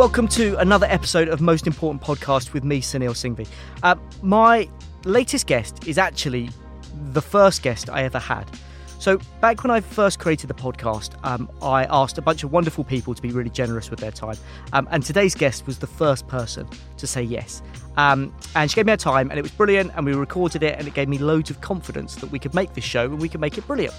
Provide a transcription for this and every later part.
Welcome to another episode of Most Important Podcast with me, Sunil Singhvi. Uh, my latest guest is actually the first guest I ever had. So, back when I first created the podcast, um, I asked a bunch of wonderful people to be really generous with their time. Um, and today's guest was the first person to say yes. Um, and she gave me her time, and it was brilliant. And we recorded it, and it gave me loads of confidence that we could make this show and we could make it brilliant.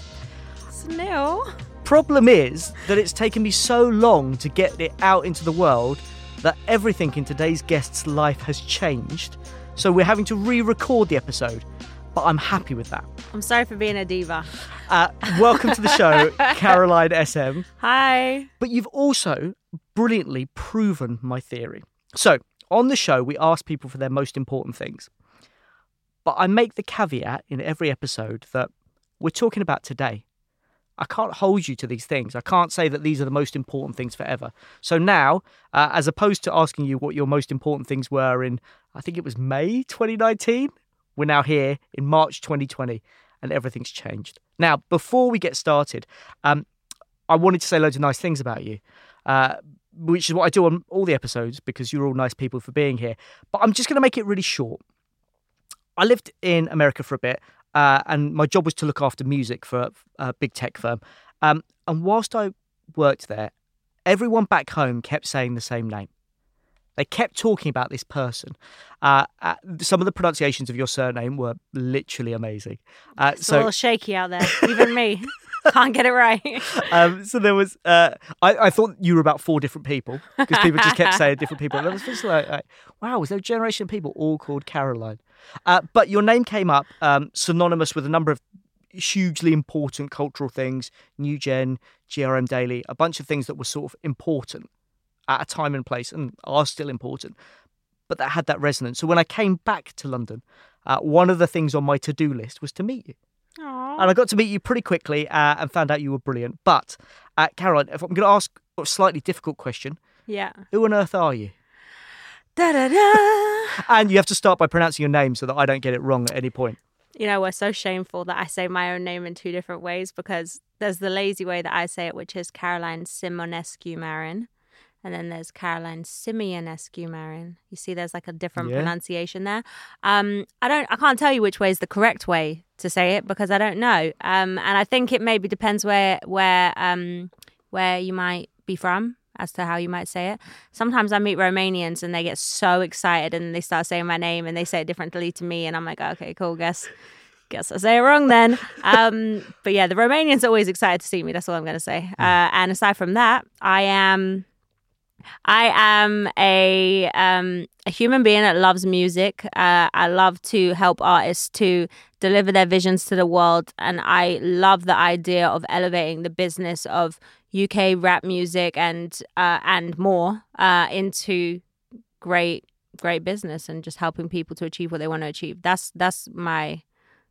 Sunil. Problem is that it's taken me so long to get it out into the world that everything in today's guest's life has changed. So we're having to re record the episode, but I'm happy with that. I'm sorry for being a diva. Uh, welcome to the show, Caroline SM. Hi. But you've also brilliantly proven my theory. So, on the show, we ask people for their most important things. But I make the caveat in every episode that we're talking about today. I can't hold you to these things. I can't say that these are the most important things forever. So now, uh, as opposed to asking you what your most important things were in, I think it was May 2019, we're now here in March 2020 and everything's changed. Now, before we get started, um, I wanted to say loads of nice things about you, uh, which is what I do on all the episodes because you're all nice people for being here. But I'm just going to make it really short. I lived in America for a bit, uh, and my job was to look after music for a, a big tech firm. Um, and whilst I worked there, everyone back home kept saying the same name. They kept talking about this person. Uh, uh, some of the pronunciations of your surname were literally amazing. Uh, It's a so little shaky out there. Even me can't get it right. um, so there was, uh, I, I thought you were about four different people because people just kept saying different people. And I was just like, like, wow, was there a generation of people all called Caroline? Uh, but your name came up um, synonymous with a number of hugely important cultural things New Gen, GRM Daily, a bunch of things that were sort of important at a time and place and are still important, but that had that resonance. So when I came back to London, uh, one of the things on my to do list was to meet you. And I got to meet you pretty quickly uh, and found out you were brilliant. But, uh, Caroline, if I'm going to ask a slightly difficult question, Yeah. who on earth are you? Da da da. And you have to start by pronouncing your name so that I don't get it wrong at any point. You know, we're so shameful that I say my own name in two different ways because there's the lazy way that I say it, which is Caroline Simonescu Marin. And then there's Caroline Simeonescu Marin. You see, there's like a different Yeah. pronunciation there. Um, I don't, I can't tell you which way is the correct way to say it because I don't know. Um, and I think it maybe depends where, where, um, where you might be from as to how you might say it. Sometimes I meet Romanians and they get so excited and they start saying my name and they say it differently to me, and I'm like, okay, cool, guess. Guess I say it wrong then. Um, but yeah, the Romanians are always excited to see me. That's all I'm going to say. Uh, and aside from that, I am I am a um, a human being that loves music. Uh, I love to help artists to deliver their visions to the world, and I love the idea of elevating the business of UK rap music and uh, and more uh, into great great business and just helping people to achieve what they want to achieve. That's that's my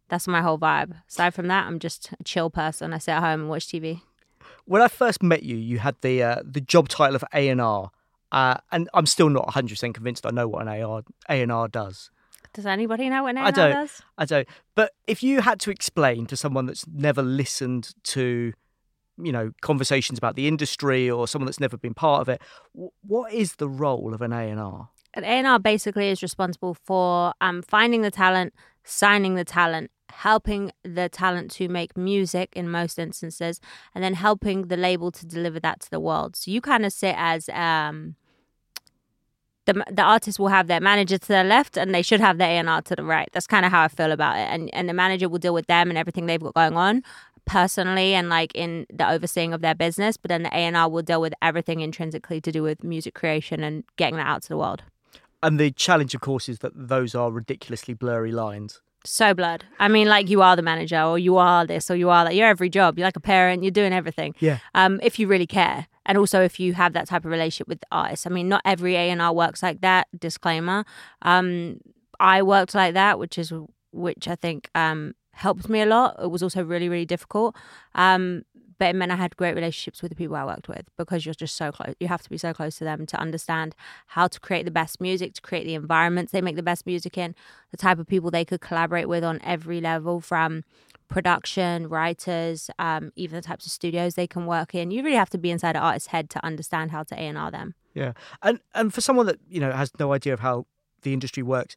that's my whole vibe. Aside from that, I'm just a chill person. I sit at home and watch TV. When I first met you, you had the uh, the job title of A and R, uh, and I'm still not 100 percent convinced I know what an A R A and R does. Does anybody know what an I A&R don't. does? I don't. But if you had to explain to someone that's never listened to, you know, conversations about the industry or someone that's never been part of it, what is the role of an A and R? An A&R basically is responsible for um, finding the talent, signing the talent, helping the talent to make music in most instances, and then helping the label to deliver that to the world. So you kind of sit as um, the the artist will have their manager to their left, and they should have their A&R to the right. That's kind of how I feel about it. And and the manager will deal with them and everything they've got going on personally and like in the overseeing of their business but then the A&R will deal with everything intrinsically to do with music creation and getting that out to the world And the challenge, of course, is that those are ridiculously blurry lines. so blurred. I mean, like you are the manager, or you are this, or you are that. You're every job. You're like a parent. You're doing everything. Yeah. Um, if you really care, and also if you have that type of relationship with the artist. I mean, not every A and R works like that. Disclaimer. Um, I worked like that, which is which I think um helped me a lot. It was also really really difficult. Um, but it meant I had great relationships with the people I worked with because you're just so close. You have to be so close to them to understand how to create the best music, to create the environments they make the best music in, the type of people they could collaborate with on every level from production, writers, um, even the types of studios they can work in. You really have to be inside an artist's head to understand how to A and R them. Yeah, and and for someone that you know has no idea of how the industry works,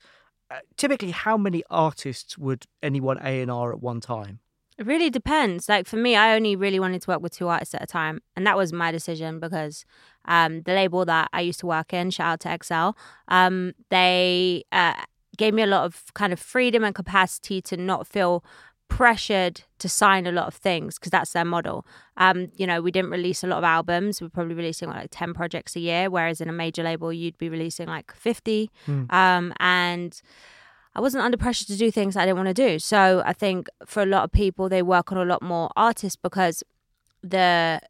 typically how many artists would anyone A and R at one time? It really depends. Like for me, I only really wanted to work with two artists at a time, and that was my decision because um, the label that I used to work in, shout out to XL, um, they uh, gave me a lot of kind of freedom and capacity to not feel pressured to sign a lot of things because that's their model. Um, you know, we didn't release a lot of albums. We're probably releasing like 10 projects a year, whereas in a major label, you'd be releasing like 50. Mm. Um, and I wasn't under pressure to do things I didn't want to do. So I think for a lot of people, they work on a lot more artists because the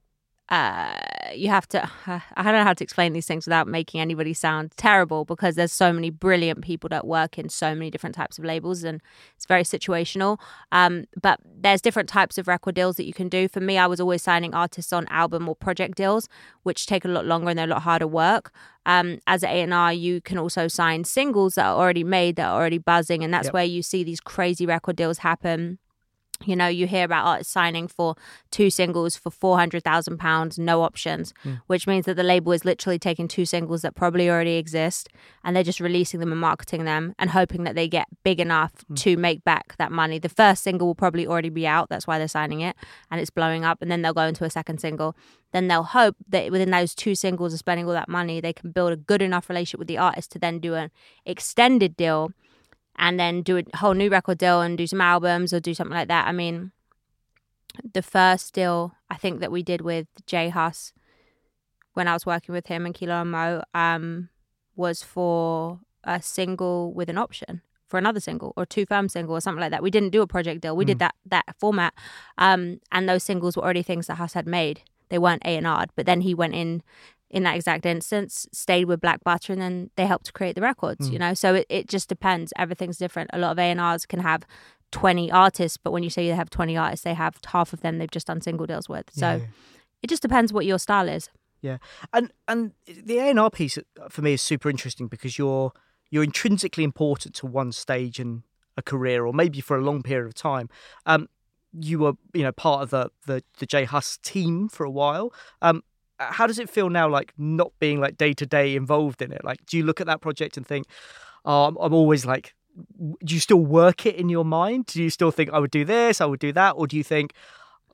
uh, you have to. I don't know how to explain these things without making anybody sound terrible because there's so many brilliant people that work in so many different types of labels and it's very situational. Um, but there's different types of record deals that you can do. For me, I was always signing artists on album or project deals, which take a lot longer and they're a lot harder work. Um, as an A&R, you can also sign singles that are already made, that are already buzzing, and that's Yep. where you see these crazy record deals happen. You know, you hear about artists signing for two singles for four hundred thousand pounds, no options, hmm. which means that the label is literally taking two singles that probably already exist, and they're just releasing them and marketing them, and hoping that they get big enough hmm. to make back that money. The first single will probably already be out, that's why they're signing it, and it's blowing up, and then they'll go into a second single. Then they'll hope that within those two singles of spending all that money, they can build a good enough relationship with the artist to then do an extended deal and then do a whole new record deal and do some albums or do something like that. I mean, the first deal I think that we did with J Hus when I was working with him and Kilo and Mo um, was for a single with an option for another single or two firm single or something like that. We didn't do a project deal. We did that that format, um, and those singles were already things that Hus had made. They weren't A and R'd, but then he went in in that exact instance, stayed with Black Butter, and then they helped to create the records. You know, so it, it just depends. Everything's different. A lot of A and R's can have. 20 artists, but when you say they have 20 artists, they have half of them they've just done single deals with. So Yeah, it just depends what your style is. Yeah, and and the A and R piece uh, for me is super interesting because you're you're intrinsically important to one stage in a career, or maybe for a long period of time. Um, you were you know part of the the the J Hus team for a while. Um, how does it feel now, like not being like day to day involved in it? Like, do you look at that project and think, oh, I'm, I'm always like, do you still work it in your mind? Do you still think I would do this, I would do that, or do you think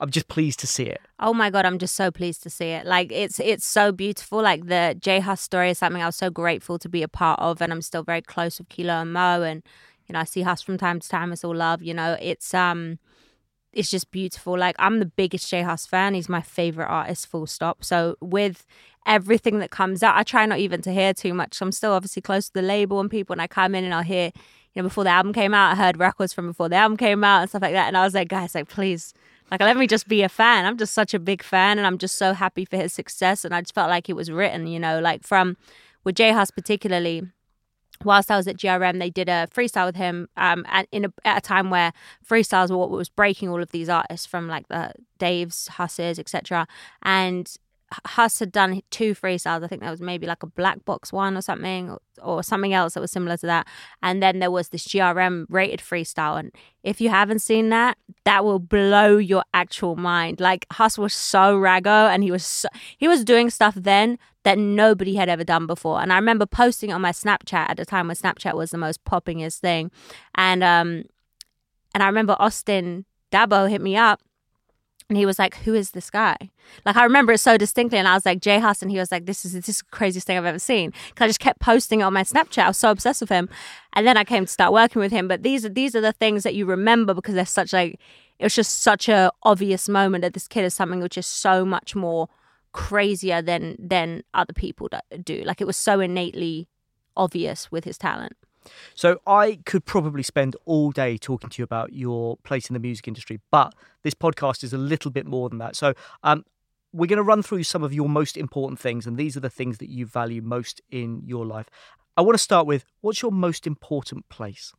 I'm just pleased to see it? Oh my god, I'm just so pleased to see it. Like it's it's so beautiful. Like the J Hus story is something I was so grateful to be a part of, and I'm still very close with Kilo and Mo, and you know I see Hus from time to time. It's all love. You know, it's um, it's just beautiful. Like I'm the biggest J Hus fan. He's my favorite artist. Full stop. So with everything that comes out, I try not even to hear too much. I'm still obviously close to the label and people, and I come in and I'll hear. You know, before the album came out, I heard records from before the album came out and stuff like that. And I was like, guys, like, please, like, let me just be a fan. I'm just such a big fan and I'm just so happy for his success. And I just felt like it was written, you know, like from with J Hus particularly. Whilst I was at GRM, they did a freestyle with him um, at, in a, at a time where freestyles were what was breaking all of these artists from like the Daves, Huses, etc. And Hus had done two freestyles. I think there was maybe like a black box one or something, or, or something else that was similar to that. And then there was this GRM rated freestyle. And if you haven't seen that, that will blow your actual mind. Like Hus was so raggo, and he was so, he was doing stuff then that nobody had ever done before. And I remember posting it on my Snapchat at the time when Snapchat was the most poppingest thing. And um, and I remember Austin Daboh hit me up and he was like, "Who is this guy?" Like I remember it so distinctly, and I was like, "J Hus," and he was like, "This is this is the craziest thing I've ever seen." Because I just kept posting it on my Snapchat. I was so obsessed with him, and then I came to start working with him. But these are these are the things that you remember because they're such like it was just such a obvious moment that this kid is something which is so much more crazier than than other people do. Like it was so innately obvious with his talent. So I could probably spend all day talking to you about your place in the music industry, but this podcast is a little bit more than that. So um, we're going to run through some of your most important things, and these are the things that you value most in your life. I want to start with what's your most important place?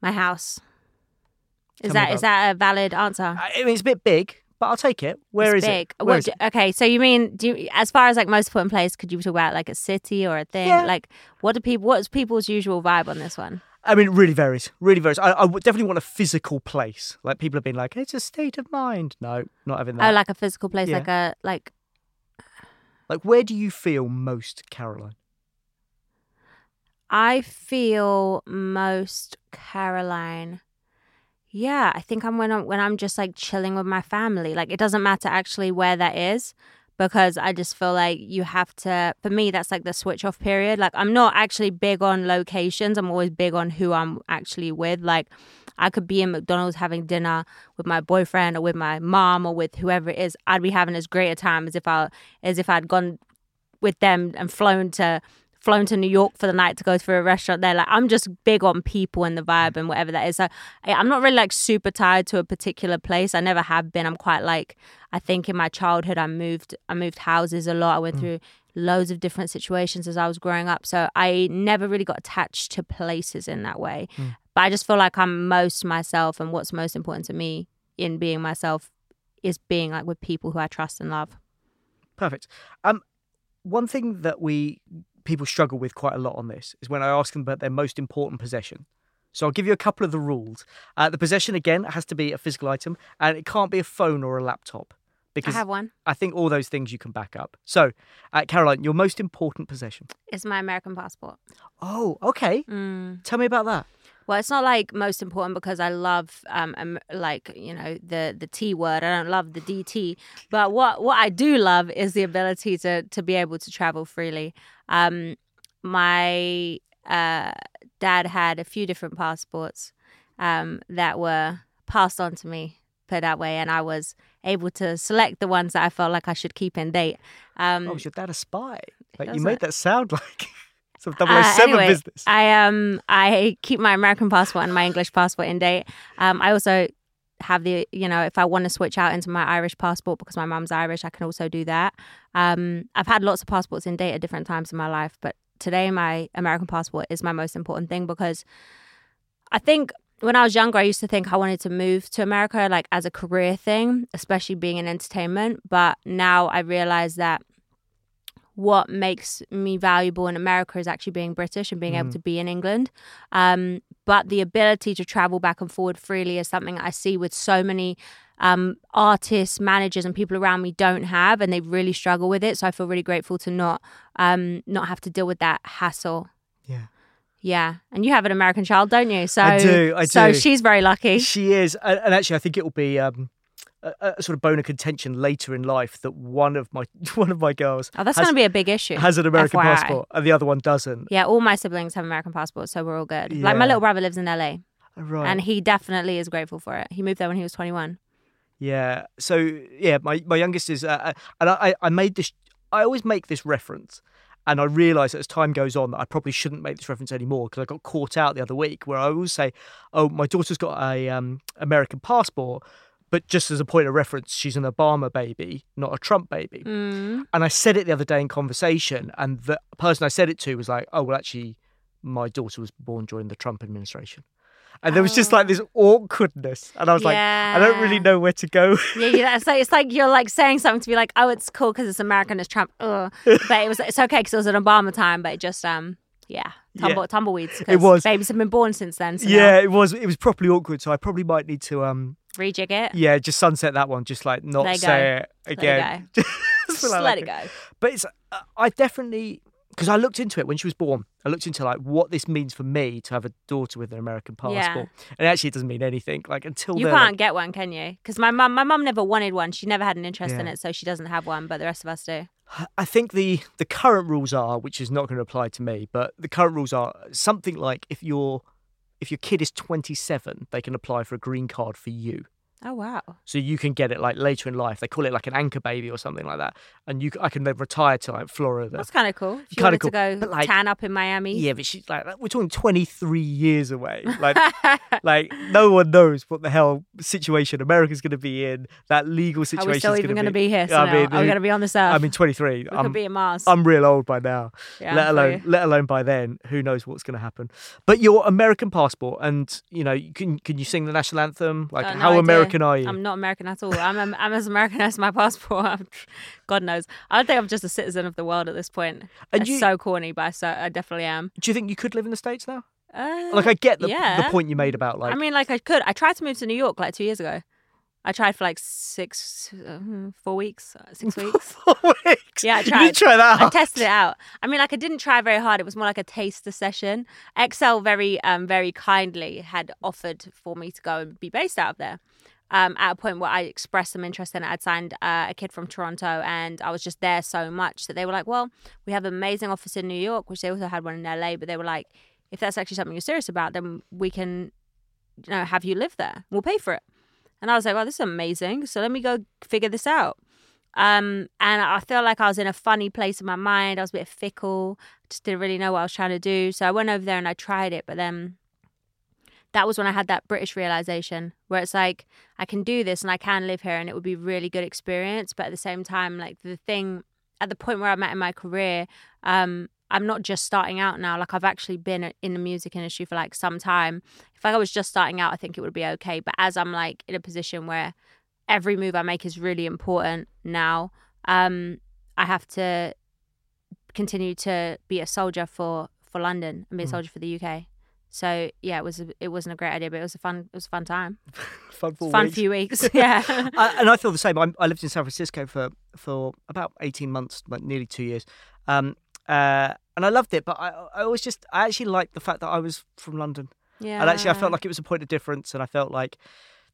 My house. Is that is that a valid answer? I mean, it's a bit big, but I'll take it. Where is it's big. it? What Where is do- it? Okay, so you mean do you, as far as like most important place? Could you talk about like a city or a thing? Yeah. Like what do people? What's people's usual vibe on this one? I mean, it really varies. Really varies. I, I definitely want a physical place. Like people have been like, it's a state of mind. No, not having that. Oh, like a physical place, Yeah. like a like. like, where do you feel most Caroline? I feel most Caroline. Yeah, I think I'm when I'm when I'm just like chilling with my family. Like it doesn't matter actually where that is because I just feel like you have to for me that's like the switch off period. Like I'm not actually big on locations. I'm always big on who I'm actually with. Like I could be in McDonald's having dinner with my boyfriend or with my mom or with whoever it is. I'd be having as great a time as if I as if I'd gone with them and flown to flown to New York for the night to go through a restaurant there. Like I'm just big on people and the vibe and whatever that is. So I'm not really like super tied to a particular place. I never have been. I'm quite like I think in my childhood I moved I moved houses a lot. I went through loads of different situations as I was growing up. So I never really got attached to places in that way. But I just feel like I'm most myself and what's most important to me in being myself is being like with people who I trust and love. Perfect. Um, one thing that we people struggle with quite a lot on this is when I ask them about their most important possession. So I'll give you a couple of the rules. Uh, the possession again has to be a physical item, and it can't be a phone or a laptop Because I have one. I think all those things you can back up. So, uh, Caroline, your most important possession. is my American passport. Oh, okay. Mm. Tell me about that. Well, it's not like most important because I love um, um like you know the the T word. I don't love the DT, but what what I do love is the ability to to be able to travel freely. Um, my uh, dad had a few different passports um, that were passed on to me, put that way, and I was able to select the ones that I felt like I should keep in date. Um, Oh, was your dad a spy? Like you made that sound like Uh, 007 anyway, business. I um I keep my American passport and my English passport in date. Um, I also have the you know if I want to switch out into my Irish passport because my mum's Irish, I can also do that. Um, I've had lots of passports in date at different times in my life, but today my American passport is my most important thing because I think when I was younger, I used to think I wanted to move to America like as a career thing, especially being in entertainment. But now I realize that what makes me valuable in America is actually being British and being able to be in England. Um, but the ability to travel back and forward freely is something I see with so many um, artists, managers, and people around me don't have, and they really struggle with it. So I feel really grateful to not um, not have to deal with that hassle. Yeah. Yeah, and you have an American child, don't you? So I do, I So she's very lucky. She is, and, and actually, I think it will be um, a, a sort of bone of contention later in life that one of my one of my girls Oh, that's going to be a big issue. has an American FYI. passport and the other one doesn't. Yeah, all my siblings have American passports, so we're all good. Like my little brother lives in LA, Right. and he definitely is grateful for it. He moved there when he was 21. Yeah. So yeah, my my youngest is, uh, uh, and I I made this. I always make this reference, and I realise that as time goes on that I probably shouldn't make this reference anymore because I got caught out the other week where I always say, "Oh, my daughter's got a um, American passport." But just as a point of reference, she's an Obama baby, not a Trump baby. Mm. And I said it the other day in conversation, and the person I said it to was like, "Oh, well, actually, my daughter was born during the Trump administration." And there was just like this awkwardness, and I was like, "I don't really know where to go." Yeah, yeah. It's like it's like you're like saying something to be like, oh, it's cool because it's American, it's Trump. Ugh. But it was it's okay because it was an Obama time, but it just um yeah, tumble, Yeah. tumbleweeds. It was. babies have been born since then. So yeah, it was. It was properly awkward. So I probably might need to, um, rejig it. yeah, just sunset that one. Just like not Let it say it Let again. it go. Just like let it go. But it's. Uh, I definitely because I looked into it when she was born. I looked into like what this means for me to have a daughter with an American Yeah. passport, and actually it doesn't mean anything. Like until You can't like- get one, can you? Because my mum, my mum never wanted one. She never had an interest in it, so she doesn't have one. But the rest of us do. I think the the current rules are, which is not going to apply to me, but the current rules are something like if your if your kid is 27, they can apply for a green card for you. Oh wow. So you can get it like later in life. They call it like an anchor baby or something like that, and you I can then retire to like Florida. That's kind of cool. If you Kinda wanted cool. to go But, like- tan up in Miami. Yeah, but she's like we're talking 23 years away. Like like no one knows what the hell situation America's going to be in. That legal Are situation. we still even going to be here? So I now? mean, Are we going to be on this earth? I mean 23. we I'm could be in Mars. I'm real old by now. yeah, let alone let alone by then who knows what's going to happen but your american passport and you know can can you sing the national anthem like oh, Got how idea. american are you I'm not American at all. I'm, I'm, I'm as American as my passport. I'm- God knows. I think I'm just a citizen of the world at this point. And it's you- so corny, but I, so, I definitely am. do you think you could live in the states now Uh, Like I get the yeah. the point you made about like I mean, like I could. I tried to move to New York like two years ago. I tried for like six, uh, four weeks, uh, six weeks. four weeks. Yeah, I You tried. try that. I tested it out. I mean, like I didn't try very hard. It was more like a taster session. XL very, um, very kindly had offered for me to go and be based out of there. Um, at a point where I expressed some interest in it, I'd signed uh, a kid from Toronto, and I was just there so much that they were like, "Well, we have an amazing office in New York, which they also had one in LA." But they were like, "If that's actually something you're serious about, then we can, you know, have you live there. We'll pay for it." And I was like, "Well, this is amazing. So let me go figure this out." Um, and I feel like I was in a funny place in my mind. I was a bit fickle. Just didn't really know what I was trying to do. So I went over there and I tried it, but then that was when I had that British realization where it's like I can do this and I can live here and it would be a really good experience. But at the same time, like the thing at the point where I'm at in my career, um, I'm not just starting out now. Like I've actually been in the music industry for like some time. If I was just starting out, I think it would be okay. But as I'm like in a position where every move I make is really important now, um, I have to continue to be a soldier for for London and be a Mm. soldier for the UK. So yeah, it was a, it wasn't a great idea, but it was a fun it was a fun time, Fun four fun weeks. few weeks. yeah, I, and I feel the same. I'm, I lived in San Francisco for for about eighteen months, like nearly two years, um, uh, and I loved it. But I, I always just, I actually liked the fact that I was from London, yeah. and actually I felt like it was a point of difference, and I felt like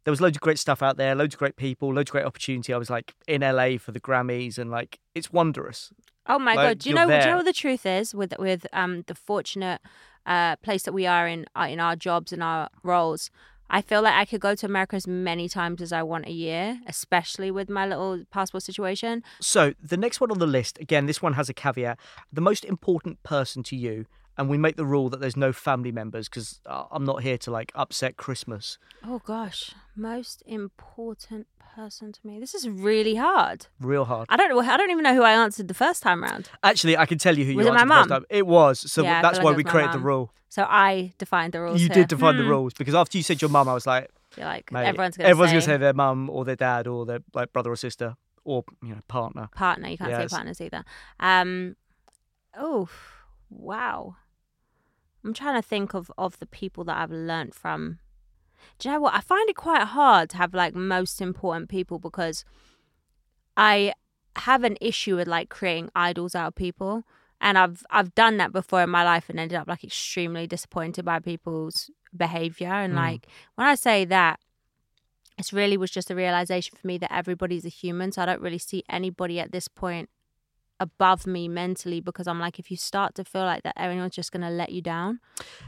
there was loads of great stuff out there, loads of great people, loads of great opportunity. I was like in LA for the Grammys, and like it's wondrous. Oh my Like, god! Do you know? Do you know what the truth is with with um the fortunate uh place that we are in uh, in our jobs and our roles? I feel like I could go to America as many times as I want a year, especially with my little passport situation. So the next one on the list, again, this one has a caveat: the most important person to you. And we make the rule that there's no family members because I'm not here to like upset Christmas. Oh gosh, most important person to me. This is really hard. Real hard. I don't know. I don't even know who I answered the first time round. Actually, I can tell you who Was you it my answered the first time. It was. So Yeah, that's feel why like we my created the rule. So I defined the rules. You here. did define the Hmm. rules because after you said your mum, I was like, You're like everyone's gonna everyone's say, gonna say their mum or their dad or their like brother or sister or you know partner. partner. You can't Yes. say partners either. Um, oh, wow. I'm trying to think of of the people that I've learnt from. Do you know what? I find it quite hard to have like most important people because I have an issue with like creating idols out of people. And I've I've done that before in my life and ended up like extremely disappointed by people's behavior. And Mm. like when I say that, it's really was just a realization for me that everybody's a human. So I don't really see anybody at this point above me mentally because I'm like, if you start to feel like that, everyone's just gonna let you down.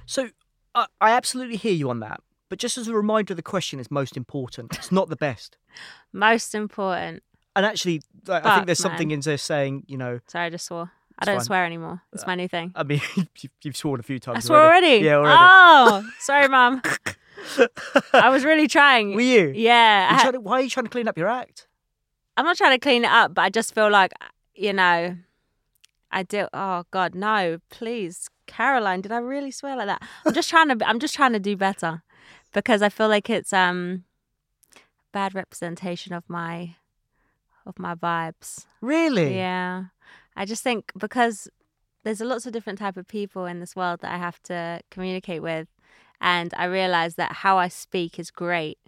So I, I absolutely hear you on that. But just as a reminder, the question is most important. It's not the best. Most important. And actually, like, I Fuck, think there's something man. in there saying, you know, Sorry, I just swore. I don't fine. swear anymore. It's uh, my new thing. I mean, you've, you've sworn a few times. I swore already. Yeah, already. Oh, sorry, mum. I was really trying. Were you? Yeah, You had- to- why are you trying to clean up your act? I'm not trying to clean it up, but I just feel like, you know, I do. Oh God, no! Please, Caroline, did I really swear like that? I'm just trying to. I'm just trying to do better because I feel like it's um bad representation of my of my vibes. Really? Yeah, I just think because there's a lots of different type of people in this world that I have to communicate with, and I realize that how I speak is great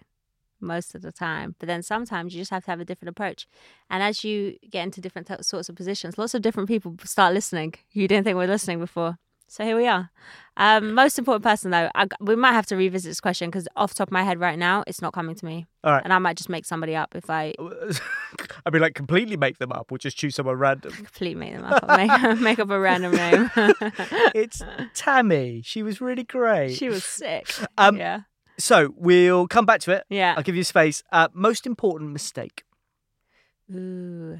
most of the time, but then sometimes you just have to have a different approach. And as you get into different t- sorts of positions, lots of different people start listening. who You didn't think were listening before. So here we are. Um, most important person though, I, we might have to revisit this question because off the top of my head right now, it's not coming to me, All right. and I might just make somebody up if I I mean, like completely make them up or just choose someone random. completely make them up. Make, make up a random name. It's Tammy. She was really great. she was sick. Um, yeah, So we'll come back to it. yeah. I'll give you space. Uh, most important mistake. Ooh.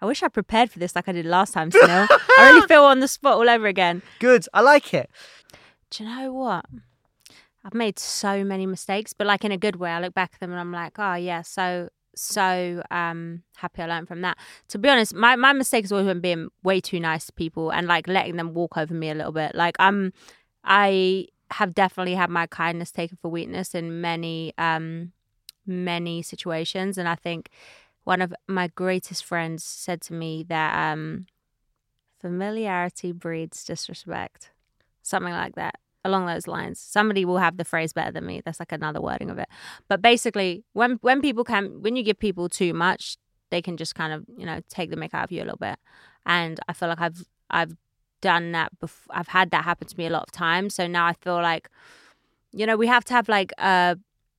I wish I prepared for this like I did last time, Sunil. I really feel on the spot all over again. Good. I like it. Do you know what? I've made so many mistakes, but like in a good way. I look back at them and I'm like, oh yeah, so so um happy I learned from that. To be honest, my, my mistake has always been being way too nice to people and like letting them walk over me a little bit. Like I'm I have definitely had my kindness taken for weakness in many um many situations and I think one of my greatest friends said to me that um familiarity breeds disrespect. something like that along those lines. Somebody will have the phrase better than me. That's like another wording of it. But basically, when when people can, when you give people too much, they can just kind of you know take the make out of you a little bit. And I feel like I've I've done that. before. I've had that happen to me a lot of times. So now I feel like, you know, we have to have like uh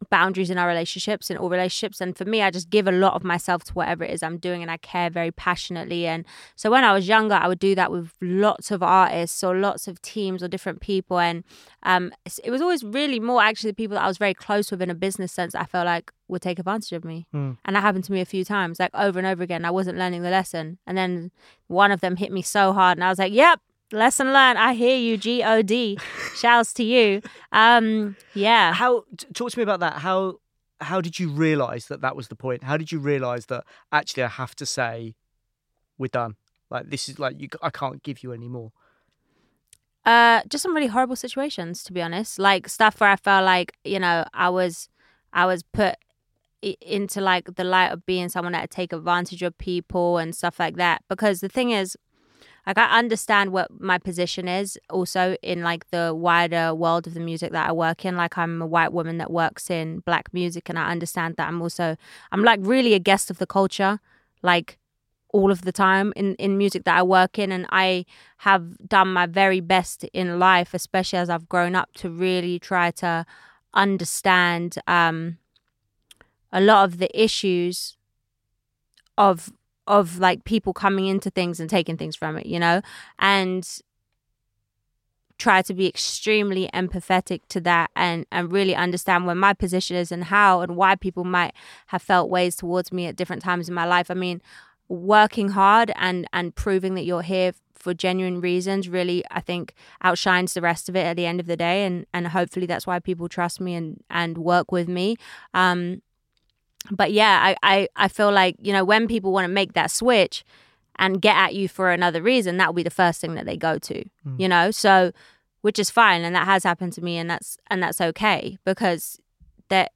boundaries in our relationships in all relationships and for me i just give a lot of myself to whatever it is i'm doing and i care very passionately and so when i was younger i would do that with lots of artists or lots of teams or different people and um, it was always really more actually the people that i was very close with in a business sense i felt like would take advantage of me Mm. and that happened to me a few times like over and over again i wasn't learning the lesson and then one of them hit me so hard and i was like yep lesson learned i hear you g-o-d shouts to you um yeah How t- talk to me about that? How how did you realise that that was the point? How did you realise that actually I have to say we're done? Like this is like you, I can't give you any more. Uh, just some really horrible situations, to be honest. Like stuff where I felt like you know I was, I was put into like the light of being someone that take advantage of people and stuff like that. Because the thing is, like I understand what my position is also in like the wider world of the music that I work in. Like I'm a white woman that works in black music, and I understand that I'm also I'm like really a guest of the culture, like all of the time in in music that I work in, and I have done my very best in life, especially as I've grown up, to really try to understand um, a lot of the issues of of like people coming into things and taking things from it, you know, and try to be extremely empathetic to that and and really understand where my position is and how and why people might have felt ways towards me at different times in my life. I mean, working hard and and proving that you're here for genuine reasons really I think outshines the rest of it at the end of the day and and hopefully that's why people trust me and and work with me. Um but yeah, I, I, I feel like, you know, when people want to make that switch and get at you for another reason, that will be the first thing that they go to. Mm. You know? So which is fine and that has happened to me and that's and that's okay because there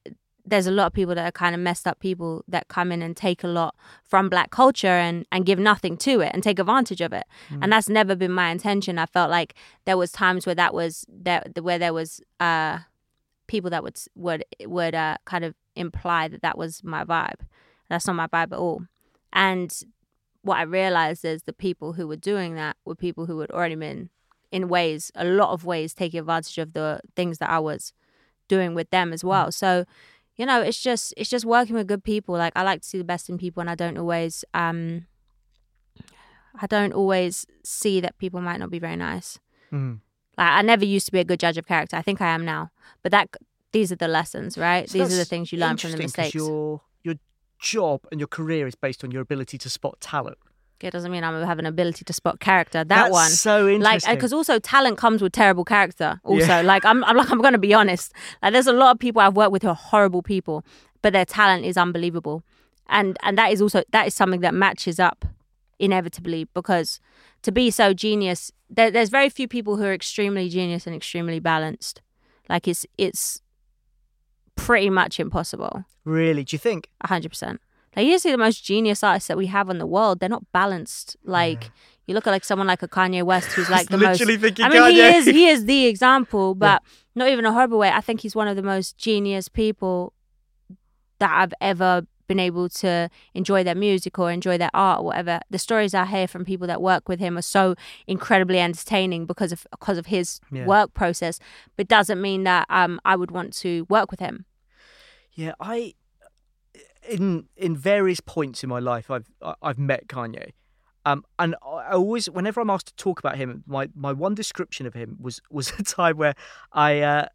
there's a lot of people that are kind of messed up people that come in and take a lot from black culture and and give nothing to it and take advantage of it Mm. and that's never been my intention i felt like there was times where that was that where there was uh people that would would would uh kind of imply that that was my vibe. That's not my vibe at all. And what i realized is the people who were doing that were people who had already been in ways a lot of ways taking advantage of the things that i was doing with them as well. So you know it's just it's just working with good people. Like i like to see the best in people and i don't always um i don't always see that people might not be very nice. Mm. like i never used to be a good judge of character. I think i am now. But that these are the lessons right? So these are the things you learn from the mistakes. Your your job and your career is based on your ability to spot talent. it doesn't mean i'm have an ability to spot character that That's one. so like uh, interesting. because also talent comes with terrible character also. Yeah. like I'm, I'm like i'm gonna be honest. Like there's a lot of people i've worked with who are horrible people but their talent is unbelievable. And and that is also that is something that matches up inevitably because to be so genius there, there's very few people who are extremely genius and extremely balanced. Like it's it's pretty much impossible. Really, do you think? 100% like you see the most genius artists that we have in the world. They're not balanced. Like you look at like someone like a kanye west who's like the most thinking I mean, he is he is the example, but not even a horrible way. I think he's one of the most genius people that I've ever been able to enjoy their music or enjoy their art or whatever. The stories I hear from people that work with him are so incredibly entertaining because of because of his Yeah. work process. But doesn't mean that um I would want to work with him. Yeah, I in in various points in my life I've I've met Kanye. Um, and I I always, whenever I'm asked to talk about him, my, my one description of him was was a time where I uh,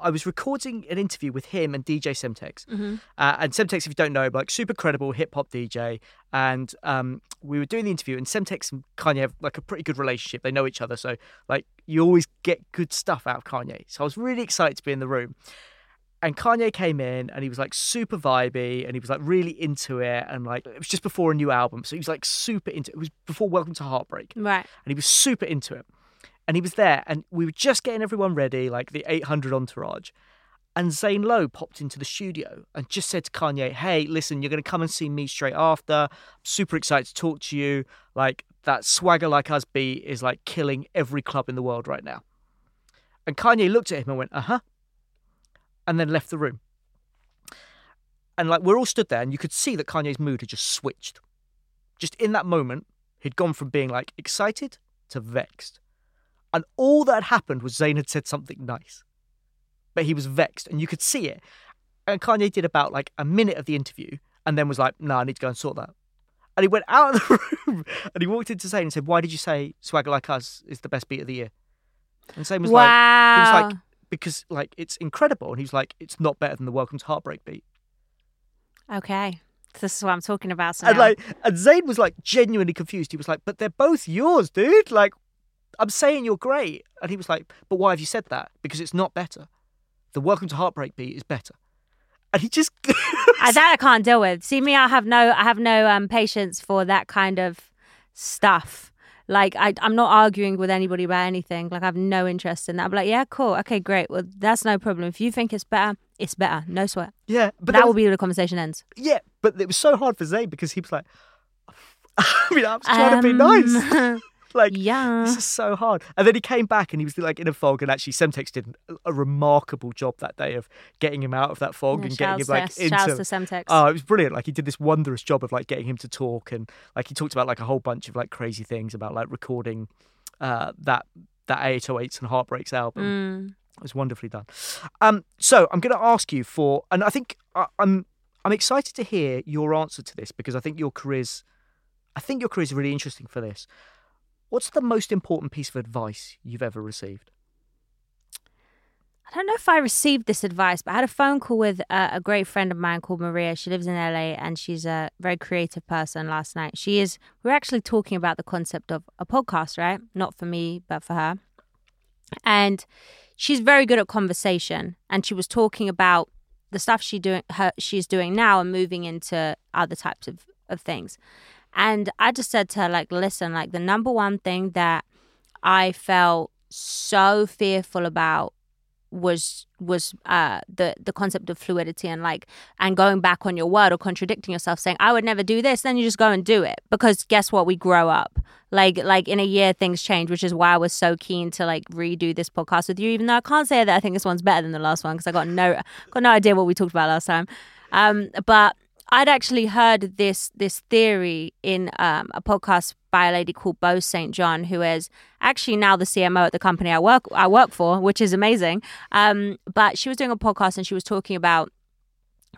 I was recording an interview with him and DJ Semtex. Mm-hmm. Uh, and Semtex, if you don't know, like super credible hip hop DJ. And um, we were doing the interview, and Semtex and Kanye have like a pretty good relationship. They know each other, so like you always get good stuff out of Kanye. So I was really excited to be in the room. And Kanye came in, and he was like super vibey, and he was like really into it, and like it was just before a new album, so he was like super into. It was before Welcome to Heartbreak, Right. and he was super into it. And he was there, and we were just getting everyone ready, like the 800 entourage. And Zane Lowe popped into the studio and just said to Kanye, Hey, listen, you're going to come and see me straight after. I'm super excited to talk to you. Like, that swagger like us beat is like killing every club in the world right now. And Kanye looked at him and went, uh huh. And then left the room. And like we're all stood there, and you could see that Kanye's mood had just switched. Just in that moment, he'd gone from being like excited to vexed. And all that had happened was Zane had said something nice. But he was vexed, and you could see it. And Kanye did about like a minute of the interview and then was like, no, I need to go and sort that. And he went out of the room and he walked into Zane and said, Why did you say Swagger Like Us is the best beat of the year? And Zane was like, he was wow. like, because like it's incredible. And he was like, it's not better than the Welcome to Heartbreak beat. okay. This is what I'm talking about. So And now. like, and Zane was like genuinely confused. He was like, but they're both yours, dude. Like, I'm saying you're great. And he was like, but why have you said that? Because it's not better. The Welcome to Heartbreak beat is better. And he just, I, that I can't deal with. See me, I have no, I have no um, patience for that kind of stuff. Like I, I'm not arguing with anybody about anything. Like I have no interest in that. I'm like, yeah, cool, okay, great. Well, that's no problem. If you think it's better, it's better. No sweat. yeah, but that there will be where the conversation ends. yeah, but it was so hard for Zane because he was like, I mean, I was trying to be nice. Like, yeah. This is so hard. And then he came back and he was like in a fog. And actually, Semtex did a- a remarkable job that day of getting him out of that fog Yeah, and getting him like to- into. shouts to Semtex. Oh, it was brilliant. Like he did this wondrous job of like getting him to talk and like he talked about like a whole bunch of like crazy things about like recording uh, that that 808s and Heartbreaks album. Mm. It was wonderfully done. Um, so I'm going to ask you for, and I think I, I'm I'm excited to hear your answer to this because I think your career's, I think your career's really interesting for this. What's the most important piece of advice you've ever received? I don't know if I received this advice, but I had a phone call with uh, a great friend of mine called Maria. She lives in LA and she's a very creative person last night. She is, we are actually talking about the concept of a podcast, right? Not for me, but for her. And she's very good at conversation. And she was talking about the stuff she doing, her, she's doing now and moving into other types of, of things. And I just said to her, like, listen, like the number one thing that I felt so fearful about was was uh the the concept of fluidity and like and going back on your word or contradicting yourself saying i would never do this then you just go and do it. Because guess what? We grow up. Like like in a year things change which is why i was so keen to like redo this podcast with you even though i can't say that i think this one's better than the last one because i got no got no idea what we talked about last time. Um but I'd actually heard this this theory in um, a podcast by a lady called Boz St. John, who is actually now the CMO at the company I work I work for, which is amazing. Um, but she was doing a podcast and she was talking about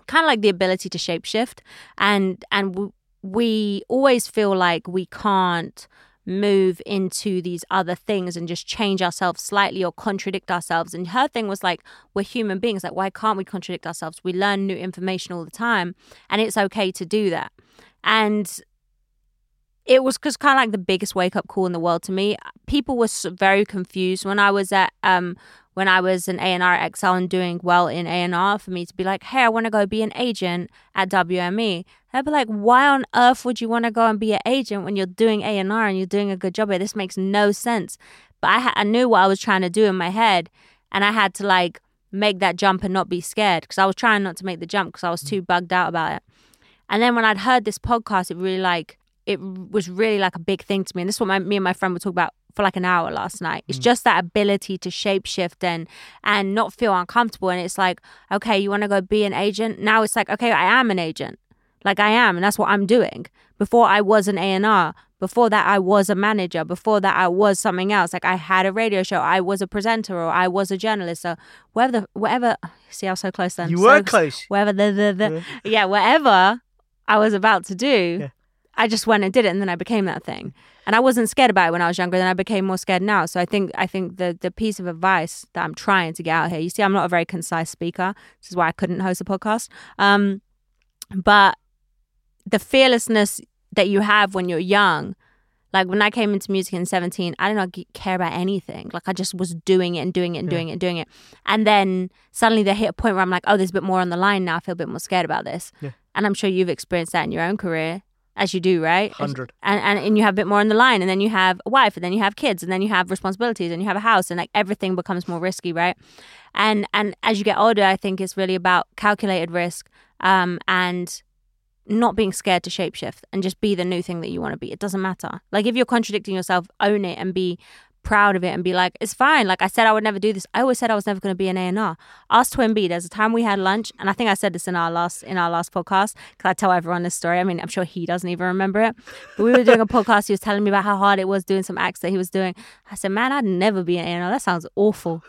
kind of like the ability to shapeshift, and and w- we always feel like we can't move into these other things and just change ourselves slightly or contradict ourselves. And her thing was like, we're human beings. Like, why can't we contradict ourselves? We learn new information all the time, and it's okay to do that. And it was just kind of like the biggest wake up call in the world to me. People were very confused when I was at um when I was an A&R XL and doing well in A&R for me to be like, hey, I want to go be an agent at WME. They'd be like, why on earth would you want to go and be an agent when you're doing A&R and you're doing a good job? This makes no sense. But I, ha- I knew what I was trying to do in my head and I had to like make that jump and not be scared because I was trying not to make the jump because I was too bugged out about it. And then when I'd heard this podcast, it really like, it was really like a big thing to me. And this is what my, me and my friend would talk about for like an hour last night. It's mm. just that ability to shapeshift and and not feel uncomfortable. And it's like, okay, you want to go be an agent? Now it's like, okay, I am an agent. Like I am, and that's what I'm doing. Before I was an A and R. Before that, I was a manager. Before that, I was something else. Like I had a radio show. I was a presenter, or I was a journalist. So whatever, the, whatever. See, I was so close then. You So- were close. Whatever the the, the yeah, whatever I was about to do, Yeah. I just went and did it, and then I became that thing. And I wasn't scared about it when I was younger. Then I became more scared now. So I think I think the the piece of advice that I'm trying to get out here. You see, I'm not a very concise speaker. This is why I couldn't host a podcast. Um, but the fearlessness that you have when you're young. Like when I came into music in 17, I did not care about anything. Like I just was doing it and doing it and doing it and doing it. And then suddenly they hit a point where I'm like, oh, there's a bit more on the line now. I feel a bit more scared about this. Yeah. And I'm sure you've experienced that in your own career, as you do, right? 100. And, and and you have a bit more on the line, and then you have a wife, and then you have kids, and then you have responsibilities, and you have a house, and like everything becomes more risky, right? And and as you get older, I think it's really about calculated risk, um, and not being scared to shapeshift and just be the new thing that you want to be. It doesn't matter. Like if you're contradicting yourself, own it and be proud of it and be like, it's fine. Like I said, I would never do this. I always said I was never going to be an A and R. Ask Twin B. There's a time we had lunch, and I think I said this in our last in our last podcast because I tell everyone this story. I mean, I'm sure he doesn't even remember it. But we were doing a podcast. He was telling me about how hard it was doing some acts that he was doing. I said, man, I'd never be an A and R. That sounds awful.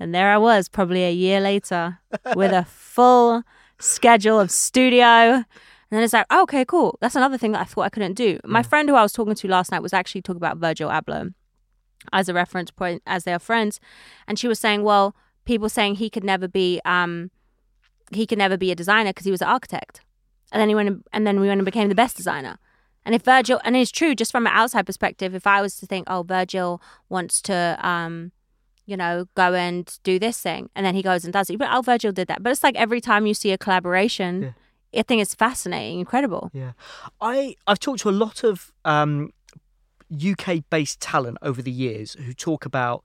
And there I was, probably a year later, with a full schedule of studio. And then it's like, oh, okay, cool. That's another thing that I thought I couldn't do. My mm. friend who I was talking to last night was actually talking about Virgil Abloh as a reference point as they are friends. And she was saying, well, people saying he could never be um he could never be a designer because he was an architect. And then he went and, and then we went and became the best designer. And if Virgil and it's true, just from an outside perspective, if I was to think, oh, Virgil wants to um you know, go and do this thing. And then he goes and does it. But oh, Virgil did that. But it's like every time you see a collaboration, Yeah. I think it's fascinating, incredible. Yeah, I I've talked to a lot of um, UK based talent over the years who talk about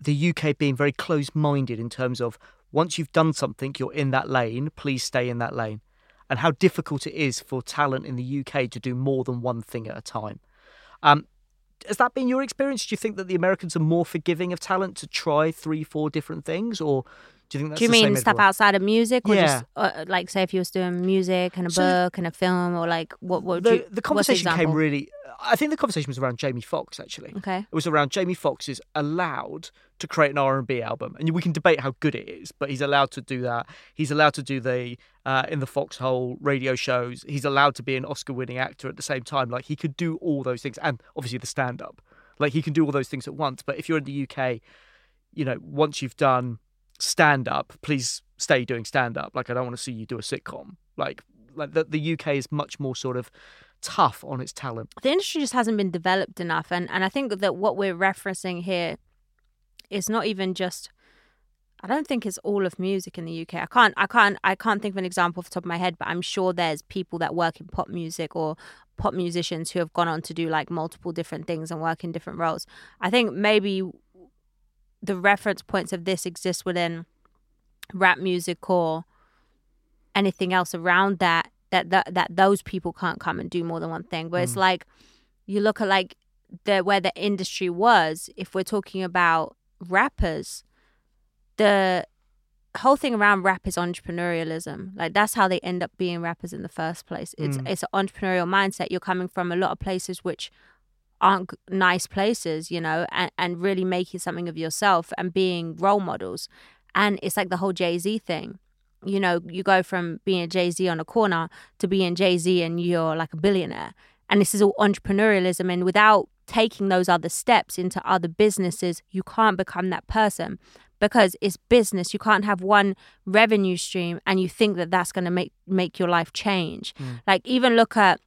the UK being very close minded in terms of once you've done something, you're in that lane. Please stay in that lane, and how difficult it is for talent in the UK to do more than one thing at a time. Um, has that been your experience? Do you think that the Americans are more forgiving of talent to try three, four different things, or do you think that's Do you mean stuff outside of music, or Yeah. just uh, like say if you was doing music and a So- book and a film, or like what? What? would the, you, the conversation came really. I think the conversation was around Jamie Foxx actually. Okay. It was around Jamie Foxx is allowed to create an R and B album, and we can debate how good it is, but he's allowed to do that. He's allowed to do the uh, in the Foxxhole radio shows. He's allowed to be an Oscar-winning actor at the same time. Like he could do all those things, and obviously the stand-up. Like he can do all those things at once. But if you're in the UK, you know, once you've done stand-up, please stay doing stand-up. Like I don't want to see you do a sitcom. Like like the, the UK is much more sort of tough on its talent. the industry just hasn't been developed enough and and I think that what we're referencing here is not even just I don't think it's all of music in the UK. I can't I can't I can't think of an example off the top of my head, but I'm sure there's people that work in pop music or pop musicians who have gone on to do like multiple different things and work in different roles. I think maybe the reference points of this exist within rap music or anything else around that that that, that those people can't come and do more than one thing. But it's mm. like you look at like the where the industry was. If we're talking about rappers, the whole thing around rap is entrepreneurialism. Like that's how they end up being rappers in the first place. It's mm. it's an entrepreneurial mindset. You're coming from a lot of places which aren't nice places, you know, and, and really making something of yourself and being role models. And it's like the whole Jay Z thing. You know, you go from being a Jay Z on a corner to being Jay Z and you're like a billionaire. And this is all entrepreneurialism. And without taking those other steps into other businesses, you can't become that person because it's business. You can't have one revenue stream and you think that that's going to make make your life change. Mm. Like even look at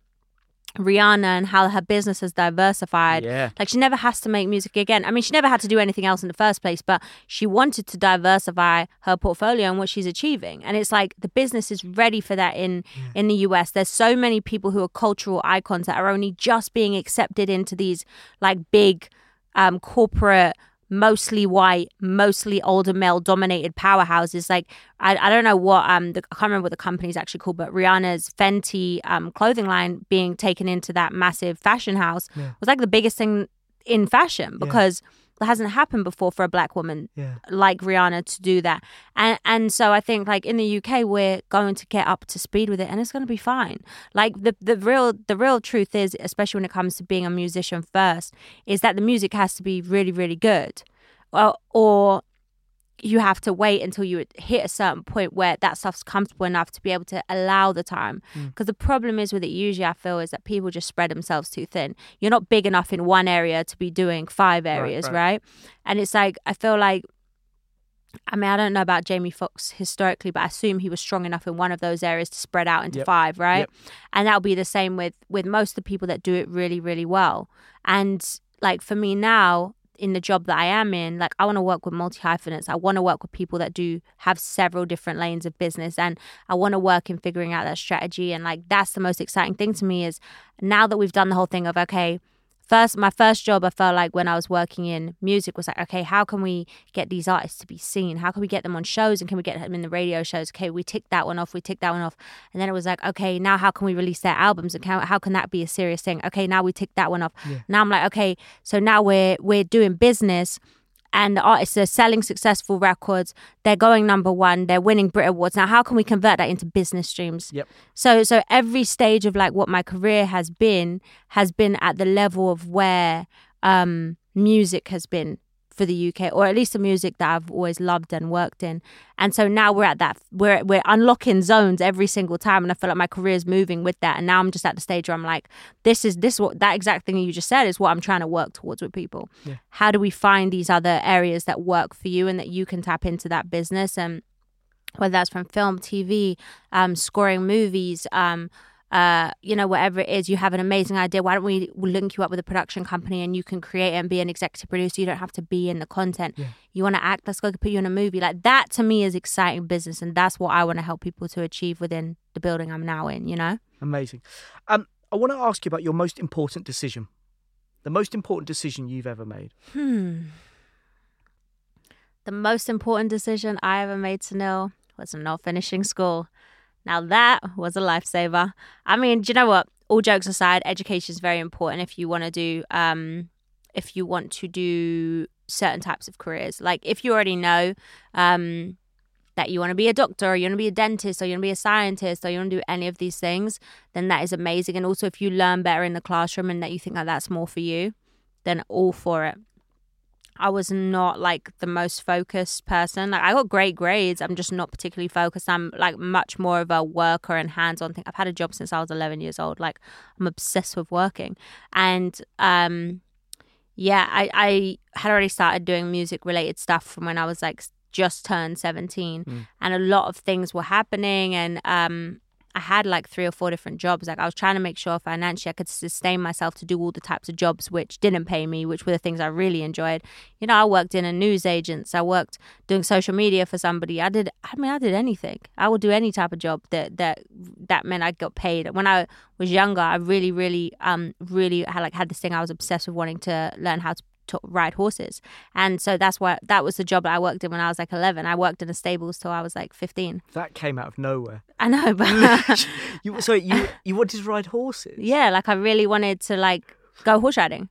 Rihanna and how her business has diversified. Yeah. Like she never has to make music again. I mean, she never had to do anything else in the first place, but she wanted to diversify her portfolio and what she's achieving. And it's like the business is ready for that in in the US. There's so many people who are cultural icons that are only just being accepted into these like big um corporate mostly white, mostly older male dominated powerhouses. Like I, I don't know what um the, I can't remember what the company's actually called, but Rihanna's Fenty um clothing line being taken into that massive fashion house was like the biggest thing in fashion because that hasn't happened before for a black woman Yeah. like Rihanna to do that. And and so I think like in the UK we're going to get up to speed with it and it's going to be fine. Like the the real the real truth is especially when it comes to being a musician first is that the music has to be really really good. Or or you have to wait until you hit a certain point where that stuff's comfortable enough to be able to allow the time. Mm. Because the problem is with it, usually I feel, is that people just spread themselves too thin. You're not big enough in one area to be doing five areas, right. right? And it's like, I feel like, I mean, I don't know about Jamie Foxx historically, but I assume he was strong enough in one of those areas to spread out into Yep. five, right? Yep. And that'll be the same with with most of the people that do it really, really well. And like for me now, in the job that I am in, like I want to work with multi hyphenates. I want to work with people that do have several different lanes of business, and I want to work in figuring out that strategy. And like that's the most exciting thing to me is now that we've done the whole thing of okay, first my first job i felt like when i was working in music was like okay how can we get these artists to be seen? How can we get them on shows and can we get them in the radio shows? Okay we tick that one off we tick that one off. And then it was like okay now how can we release their albums? And how, how can that be a serious thing? Okay now we tick that one off. Yeah. now i'm like okay so now we're we're doing business and the artists are selling successful records. They're going number one. They're winning brit awards. Now how can we convert that into business streams? Yep. so so every stage of like what my career has been has been at the level of where um music has been for the UK or at least the music that I've always loved and worked in. And so now we're at that we're we're unlocking zones every single time and I feel like my career is moving with that and now I'm just at the stage where I'm like this is this what that exact thing you just said is what I'm trying to work towards with people. Yeah. How do we find these other areas that work for you and that you can tap into that business and whether that's from film, TV, um, scoring movies, um, uh, you know, whatever it is, you have an amazing idea. Why don't we link you up with a production company and you can create and be an executive producer? You don't have to be in the content. Yeah. You want to act? Let's go put you in a movie. Like that to me is exciting business, and that's what I want to help people to achieve within the building I'm now in. You know. Amazing. Um, I want to ask you about your most important decision. The most important decision you've ever made. Hmm. The most important decision I ever made to know was not finishing school. Now that was a lifesaver. I mean, do you know what? All jokes aside, education is very important if you want to do um if you want to do certain types of careers. Like if you already know um that you want to be a doctor or you want to be a dentist or you want to be a scientist or you want to do any of these things, then that is amazing. And also if you learn better in the classroom and that you think that that's more for you, then all for it. I was not like the most focused person. Like I got great grades. I'm just not particularly focused. I'm like much more of a worker and hands-on thing. I've had a job since I was 11 years old. Like I'm obsessed with working. And um yeah, I I had already started doing music related stuff from when I was like just turned 17 Mm. and a lot of things were happening and um I had like three or four different jobs. Like I was trying to make sure financially I could sustain myself to do all the types of jobs which didn't pay me, which were the things I really enjoyed. You know, I worked in a news agents. I worked doing social media for somebody. I did. I mean, I did anything. I would do any type of job that that that meant I got paid. When I was younger, I really, really, um, really had like had this thing. I was obsessed with wanting to learn how to to ride horses. And so that's what that was the job that I worked in when I was like 11. I worked in the stables till I was like 15. That came out of nowhere. I know, but you, sorry, you you wanted to ride horses? yeah, like I really wanted to like go horse riding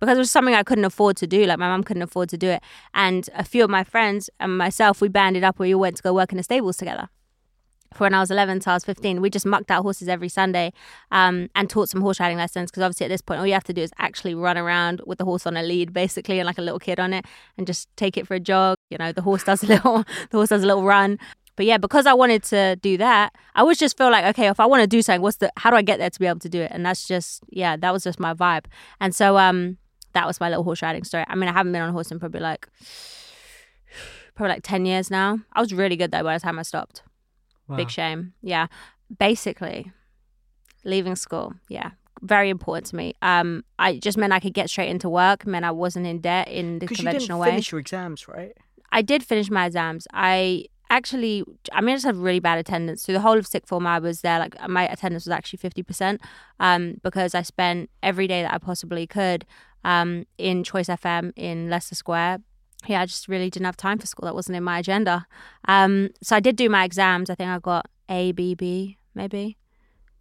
because it was something I couldn't afford to do. Like my mum couldn't afford to do it. And a few of my friends and myself, we banded up. We all went to go work in the stables together. When I was 11 till I was 15, we just mucked out horses every Sunday um, and taught some horse riding lessons. Because obviously at this point, all you have to do is actually run around with the horse on a lead, basically, and like a little kid on it, and just take it for a jog. You know, the horse does a little, the horse does a little run. But yeah, because I wanted to do that, I always just feel like, okay, if I want to do something, what's the, how do I get there to be able to do it? And that's just, yeah, that was just my vibe. And so, um, that was my little horse riding story. I mean, I haven't been on a horse in probably like, probably like 10 years now. I was really good though by the time I stopped. Wow. Big shame. Yeah. Basically, leaving school. Yeah. Very important to me. Um, I just meant I could get straight into work, meant I wasn't in debt in the Because you didn't conventional way. finish your exams, right? I did finish my exams. I actually, I mean, I just had really bad attendance. Through the whole of sixth form, I was there. Like my attendance was actually fifty percent, um, because I spent every day that I possibly could, um, in Choice FM in Leicester Square. Yeah, I just really didn't have time for school. That wasn't in my agenda. Um, so I did do my exams. I think I got A, B, B, maybe,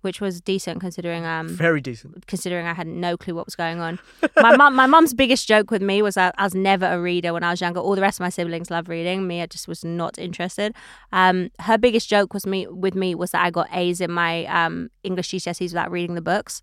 which was decent considering um Very decent. considering I had no clue what was going on. My mum, my mum's biggest joke with me was that I was never a reader when I was younger. All the rest of my siblings love reading. Me, I just was not interested. Um, her biggest joke was me with me was that I got A's in my um, English GCSEs without reading the books.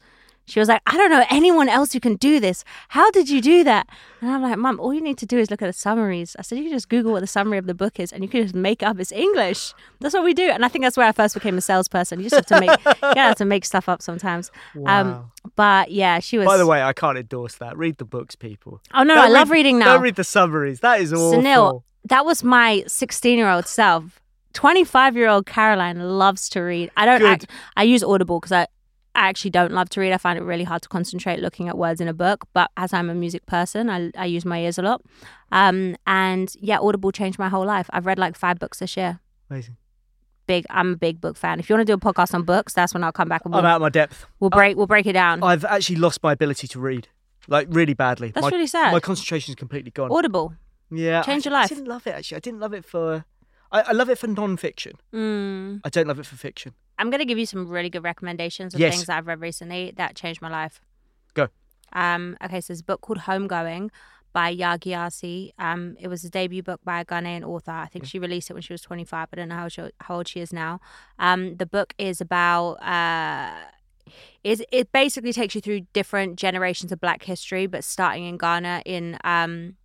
She was like, I don't know anyone else who can do this. How did you do that? And I'm like, Mom, all you need to do is look at the summaries. I said, you can just Google what the summary of the book is and you can just make up it's English. That's what we do. And I think that's where I first became a salesperson. You just have to make, you have to make stuff up sometimes. Wow. Um, But yeah, she was. By the way, I can't endorse that. Read the books, people. oh no, Don't I love reading now. Don't read the summaries. That is awful. Sunil, that was my 16 year old self. 25 year old Caroline loves to read. I don't act, I use Audible because I, I actually don't love to read. I find it really hard to concentrate looking at words in a book. But as I'm a music person, I, I use my ears a lot. Um, and yeah, Audible changed my whole life. I've read like five books this year. Amazing. Big, I'm a big book fan. If you want to do a podcast on books, that's when I'll come back and I'm out of my depth. we'll break we'll break it down. I've actually lost my ability to read. like really badly. That's my, really sad. My concentration's completely gone. Audible. yeah, Change your life. I didn't love it actually. I didn't love it for. I, I love it for non-fiction. Mm. I don't love it for fiction. I'm going to give you some really good recommendations of Yes. things that I've read recently that changed my life. Go. Um, okay, so there's a book called Homegoing by Yaa Gyasi. Um, it was a debut book by a Ghanaian author. I think she released it when she was 25. I don't know how, she, how old she is now. Um, the book is about. Uh, is it basically takes you through different generations of Black history, but starting in Ghana in um,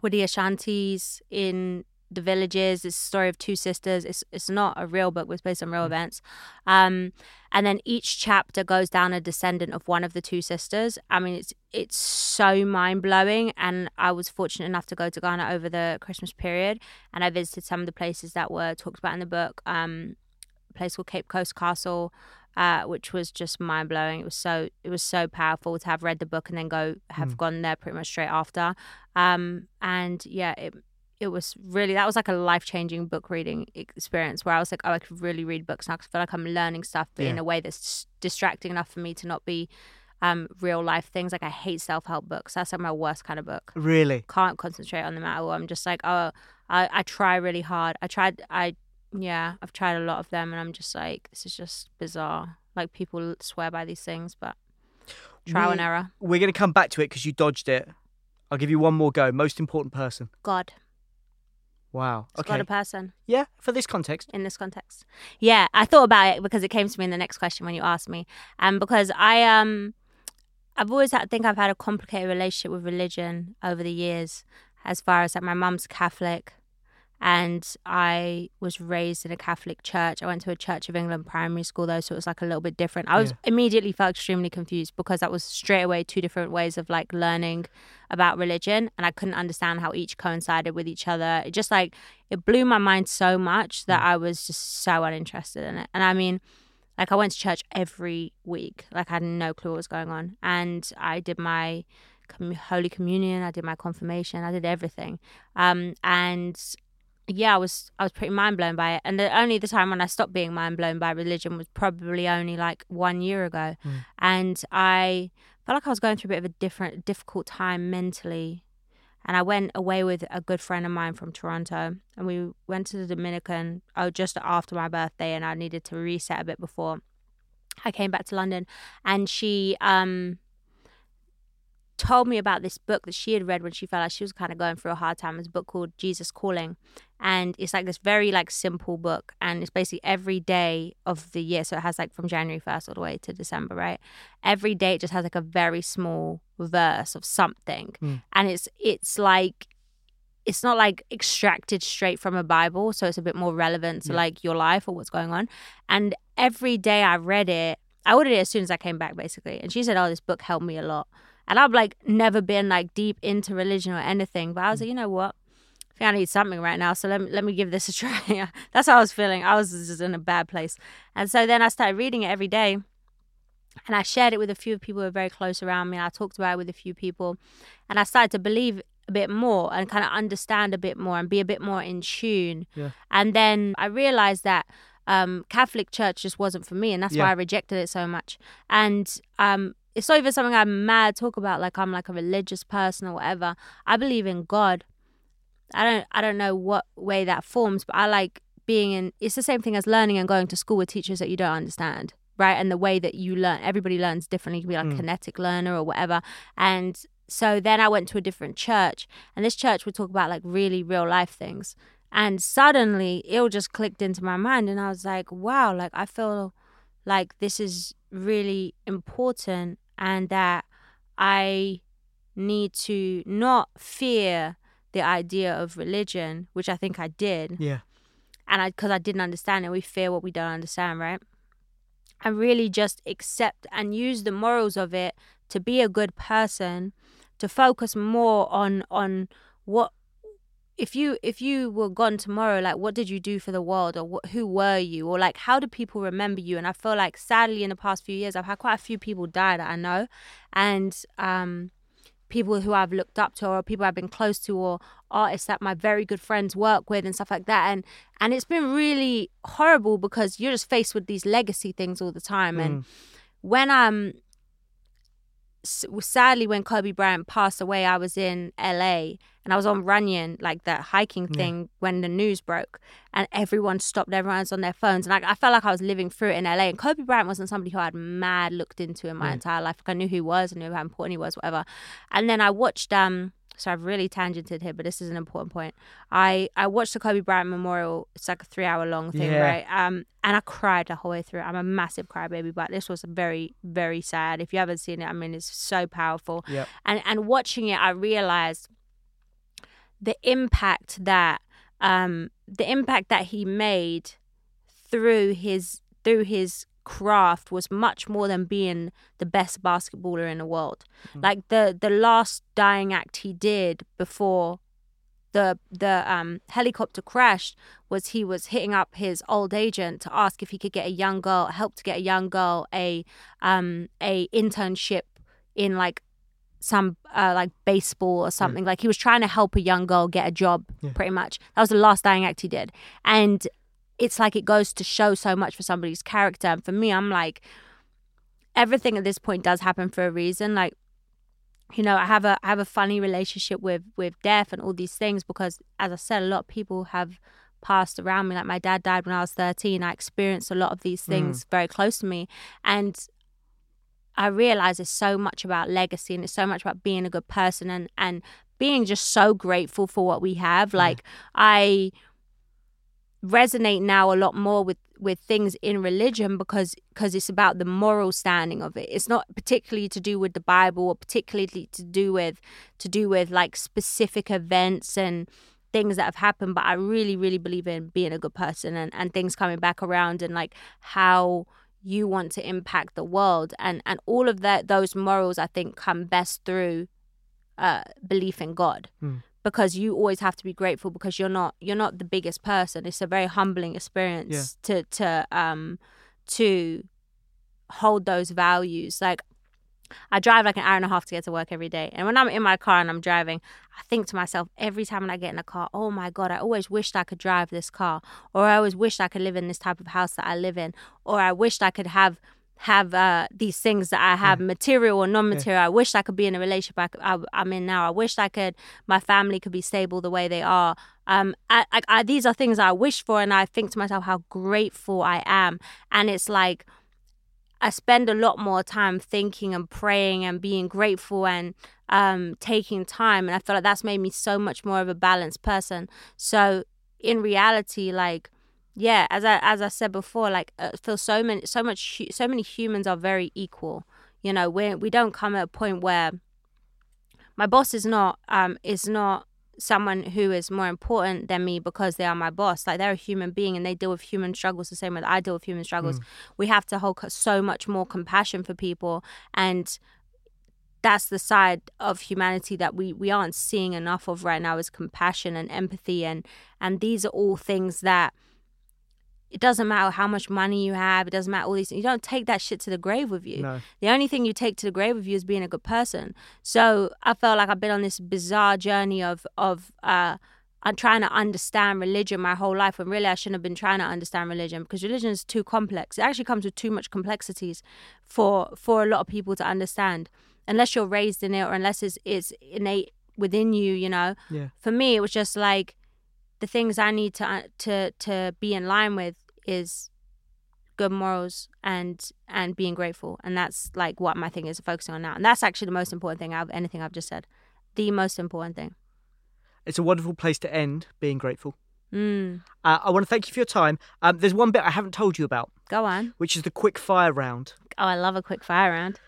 Wadi Ashantis in the villages. It's a story of two sisters. It's it's not a real book, it's based on real events. Um, and then each chapter goes down a descendant of one of the two sisters. I mean, it's it's so mind blowing. And I was fortunate enough to go to Ghana over the Christmas period, and I visited some of the places that were talked about in the book. Um, a place called Cape Coast Castle. Uh, which was just mind blowing. It was so it was so powerful to have read the book and then go have gone there pretty much straight after. Um, and yeah, it it was really that was like a life changing book reading experience where I was like, oh, I could really read books now 'cause I feel like I'm learning stuff, but in a way that's distracting enough for me to not be um, real life things. Like I hate self help books. That's like my worst kind of book. Really? Can't concentrate on them at all. I'm just like, oh, I, I try really hard. I tried, I yeah, I've tried a lot of them, and I'm just like, this is just bizarre. Like people swear by these things, but trial and error. We're going to come back to it because you dodged it. I'll give you one more go. Most important person. God, Wow. it's Okay. God a person. Yeah, for this context. in this context. Yeah, I thought about it because it came to me in the next question when you asked me, and because I um, I've always had, think I've had a complicated relationship with religion over the years, as far as like my mum's Catholic, and I was raised in a Catholic church. I went to a Church of England primary school though, so it was like a little bit different. I was Yeah. immediately felt extremely confused because that was straight away two different ways of like learning about religion, and I couldn't understand how each coincided with each other. It just like it blew my mind so much that I was just so uninterested in it. And I mean, like I went to church every week. Like I had no clue what was going on, and I did my com- Holy Communion. I did my confirmation. I did everything. Um, and yeah, I was I was pretty mind blown by it. And the only the time when I stopped being mind blown by religion was probably only like one year ago. And I felt like I was going through a bit of a different difficult time mentally. And I went away with a good friend of mine from Toronto, and we went to the Dominican. Oh, just after my birthday, and I needed to reset a bit before I came back to London. And she um told me about this book that she had read when she felt like she was kind of going through a hard time. It's a book called Jesus Calling, and it's like this very like simple book, and it's basically every day of the year. So it has like from January first all the way to December, right? Every day it just has like a very small verse of something, hmm. and it's it's like it's not like extracted straight from a Bible, so it's a bit more relevant to Yeah. like your life or what's going on. And every day I read it, I ordered it as soon as I came back, basically. And she said, "Oh, this book helped me a lot." And I've like never been like deep into religion or anything, but I was like, you know what? I think I need something right now, so let me let me give this a try. That's how I was feeling. I was just in a bad place, and so then I started reading it every day, and I shared it with a few people who were very close around me. I talked about it with a few people, and I started to believe a bit more and kind of understand a bit more and be a bit more in tune. Yeah. And then I realized that um, Catholic Church just wasn't for me, and that's Yeah. why I rejected it so much. And um, it's not even something I'm mad talk about, like I'm like a religious person or whatever. I believe in God. I don't I don't know what way that forms, but I like being in. It's the same thing as learning and going to school with teachers that you don't understand, right? And the way that you learn, everybody learns differently. You can be like a Mm. kinetic learner or whatever. And so then I went to a different church, and this church would talk about like really real life things. And suddenly it all just clicked into my mind, and I was like, wow, like I feel like this is really important, and that I need to not fear the idea of religion, which I think I did Yeah. and I because I didn't understand it, we fear what we don't understand, right? And really just accept and use the morals of it to be a good person, to focus more on on what if you if you were gone tomorrow, like what did you do for the world, or what, who were you, or like how do people remember you? And I feel like sadly in the past few years, I've had quite a few people die that I know, and um, people who I've looked up to, or people I've been close to, or artists that my very good friends work with, and stuff like that. And and it's been really horrible because you're just faced with these legacy things all the time. And when s- sadly, when Kobe Bryant passed away, I was in LA and I was on Runyon, like that hiking Yeah. thing, when the news broke, and everyone stopped. Everyone's on their phones, and I, I felt like I was living through it in LA. And Kobe Bryant wasn't somebody who I'd mad looked into in my Yeah. entire life. Like I knew who he was, I knew how important he was, whatever. And then I watched. um so I've really tangented here, but this is an important point. I I watched the Kobe Bryant memorial. It's like a three hour long thing, Yeah. right? Um, and I cried the whole way through. I'm a massive crybaby, but this was very very sad. If you haven't seen it, I mean, it's so powerful. Yep. And and watching it, I realized the impact that um the impact that he made through his through his craft was much more than being the best basketballer in the world. Like the the last dying act he did before the the um helicopter crashed was he was hitting up his old agent to ask if he could get a young girl help to get a young girl a um a internship in like some uh, like baseball or something. Like he was trying to help a young girl get a job Yeah. pretty much. That was the last dying act he did. And it's like it goes to show so much for somebody's character. And for me i'm like everything at this point does happen for a reason. Like you know i have a i have a funny relationship with with death and all these things because as i said a lot of people have passed around me. Like my dad died when i was 13 i experienced a lot of these mm. things very close to me. And i realize it's so much about legacy and it's so much about being a good person and and being just so grateful for what we have. Like i resonate now a lot more with with things in religion because because it's about the moral standing of it. It's not particularly to do with the bible or particularly to do with to do with like specific events and things that have happened but i really really believe in being a good person and and things coming back around and like how you want to impact the world. And and all of that those morals i think come best through uh belief in god. Hmm. Because you always have to be grateful because you're not you're not the biggest person it's a very humbling experience to to um to hold those values like I drive like an hour and a half to get to work every day. And when I'm in my car and I'm driving, I think to myself every time when I get in a car, oh my God, I always wished I could drive this car. Or I always wished I could live in this type of house that I live in. Or I wished I could have have uh, these things that I have, material or non-material. I wish I could be in a relationship I, I, I'm in now. I wish I could, my family could be stable the way they are. Um, I, I, I, these are things I wish for, and I think to myself how grateful I am. And it's like I spend a lot more time thinking and praying and being grateful and um, taking time, and I feel like that's made me so much more of a balanced person. So in reality, like yeah, as I as I said before, like I feel so many so much so many humans are very equal. You know, we we don't come at a point where my boss is not um is not someone who is more important than me because they are my boss. Like they're a human being and they deal with human struggles the same way that I deal with human struggles. We have to hold so much more compassion for people and that's the side of humanity that we, we aren't seeing enough of right now is compassion and empathy and and these are all things that it doesn't matter how much money you have, it doesn't matter all these things. You don't take that shit to the grave with you. No. The only thing you take to the grave with you is being a good person. So I felt like I've been on this bizarre journey of of uh I'm trying to understand religion my whole life when really I shouldn't have been trying to understand religion because religion is too complex. It actually comes with too much complexities for for a lot of people to understand. Unless you're raised in it or unless it's it's innate within you, you know. Yeah. For me it was just like the things I need to uh, to to be in line with is good morals and and being grateful. And that's like what my thing is focusing on now. And that's actually the most important thing out of anything i've just said. The most important thing. It's a wonderful place to end being grateful. mm, Uh, I want to thank you for your time. Um, there's one bit I haven't told you about, go on. which is the quick fire round. oh i love a quick fire round.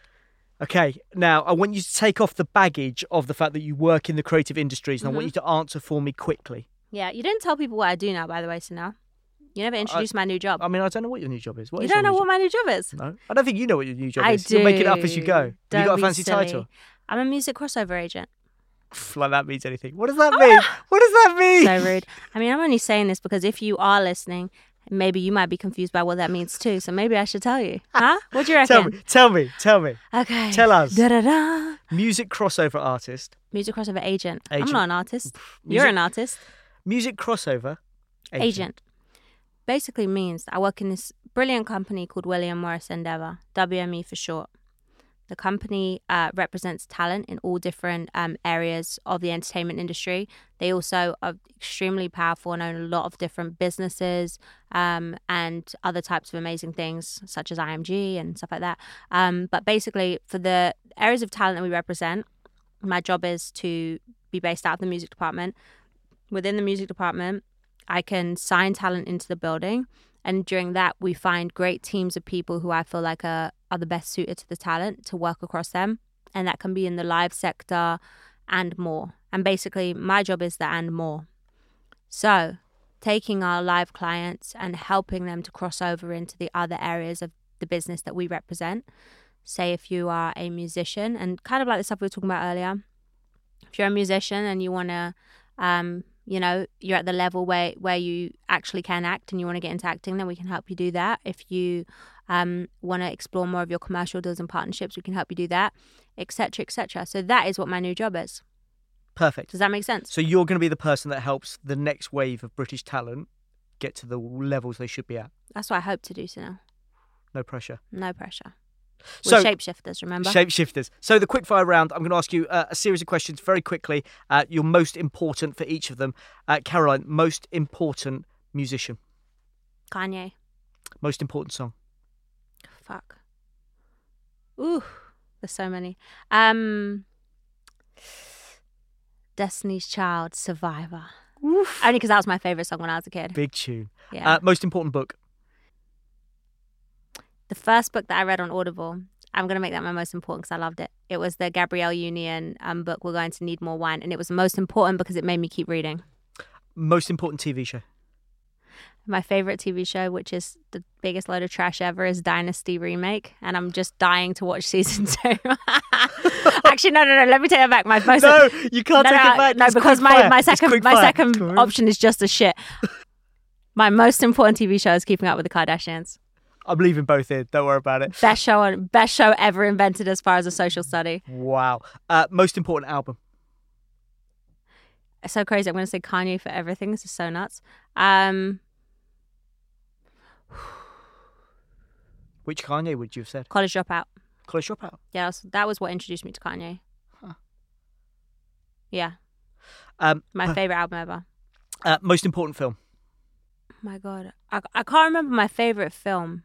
Okay, now I want you to take off the baggage of the fact that you work in the creative industries, and I want you to answer for me quickly. yeah you didn't tell people what i do now by the way so now you never introduced my new job I mean, I don't know what your new job is. What you is don't know what my new job is? No, I don't think you know what your new job i is. do You'll make it up as you go. Have Don't you got a fancy silly. title? i'm a music crossover agent like that means anything. What does that ah! mean? what does that mean? so rude i mean i'm only saying this because if you are listening maybe you might be confused by what that means too so maybe i should tell you huh what do you reckon tell me, tell me, tell me. okay Tell us. Da-da-da. Music crossover artist. Music crossover agent. I'm not an artist. Music- You're an artist. Music crossover agent. Agent. Basically means that I work in this brilliant company called William Morris Endeavor, WME for short. The company uh, represents talent in all different um, areas of the entertainment industry. They also are extremely powerful and own a lot of different businesses um, and other types of amazing things, such as IMG and stuff like that. Um, but basically, for the areas of talent that we represent, my job is to be based out of the music department. Within the music department, I can sign talent into the building. And during that, we find great teams of people who I feel like are, are the best suited to the talent to work across them. And that can be in the live sector and more. And basically, my job is the and more. So, taking our live clients and helping them to cross over into the other areas of the business that we represent. Say, if you are a musician, and kind of like the stuff we were talking about earlier, if you're a musician and you want to um, you know you're at the level where where you actually can act and you want to get into acting then we can help you do that if you um, want to explore more of your commercial deals and partnerships we can help you do that etc etc so that is what my new job is Perfect. does that make sense So you're going to be the person that helps the next wave of British talent get to the levels they should be at. that's what i hope to do so now No pressure. no pressure So- we're shapeshifters remember? Shapeshifters. So the quickfire round, I'm going to ask you uh, a series of questions very quickly. Uh, your most important for each of them. Uh, Caroline, most important musician, kanye. Most important song, fuck. Ooh there's so many. Um destiny's child survivor. Only because that was my favorite song when i was a kid. Big tune. yeah. Uh, most important book, the first book that I read on Audible, I'm going to make that my most important because I loved it. It was the Gabrielle Union um, book, We're Going to Need More Wine. And it was the most important because it made me keep reading. most important TV show, My favorite TV show, which is the biggest load of trash ever, is Dynasty Remake. And I'm just dying to watch season two. Actually, no, no, no. Let me take that back. My most no, you can't no, take no, it back. no, It's because my, my second my second option is just a shit. My most important TV show is Keeping Up with the Kardashians. I'm leaving both in. Don't worry about it. Best show on best show ever invented as far as a social study. Wow. Uh, most important album. It's so crazy. I'm going to say Kanye for everything. This is so nuts. Um, Which Kanye would you have said? College Dropout. College Dropout. Yeah, that was what introduced me to Kanye. Huh. Yeah, Um, my uh, favorite album ever. uh, most important film. Oh my god, I, I can't remember my favorite film,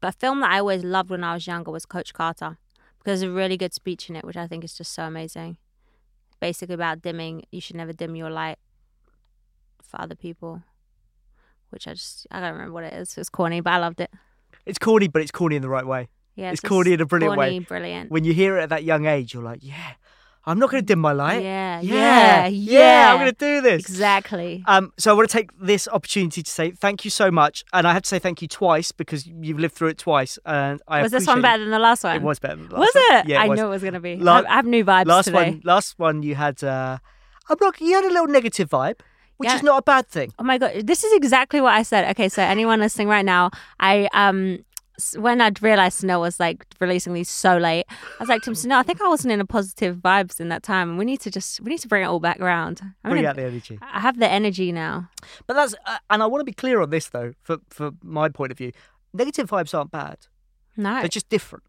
but a film that I always loved when I was younger was Coach Carter because there's a really good speech in it, which I think is just so amazing. Basically about dimming, you should never dim your light for other people. Which I just I don't remember what it is. It's corny, but I loved it. It's corny, but it's corny in the right way. Yeah, It's just corny in a brilliant way. corny, Brilliant. When you hear it at that young age, you're like, yeah, I'm not going to dim my light. Yeah, yeah, yeah, yeah, I'm going to do this. Exactly. Um, so I want to take this opportunity to say thank you so much, and I have to say thank you twice because you've lived through it twice, and I was this one better than the last one? It was better. Than the Was last one. it? Yeah, it I was. knew it was going to be. La- I, have new vibes last today. one. Last one, you had. Uh, I'm not. You had a little negative vibe, which Yeah. is not a bad thing. Oh my god, this is exactly what I said. Okay, so anyone listening right now, I um when I'd realized Snow was like releasing these so late, I was like to him, Snow, I think I wasn't in a positive vibes in that time. And we need to just we need to bring it all back around. I'm Bring gonna- out the energy. I have the energy now. But that's, uh, and I want to be clear on this though, for for my point of view, negative vibes aren't bad. No. They're just different,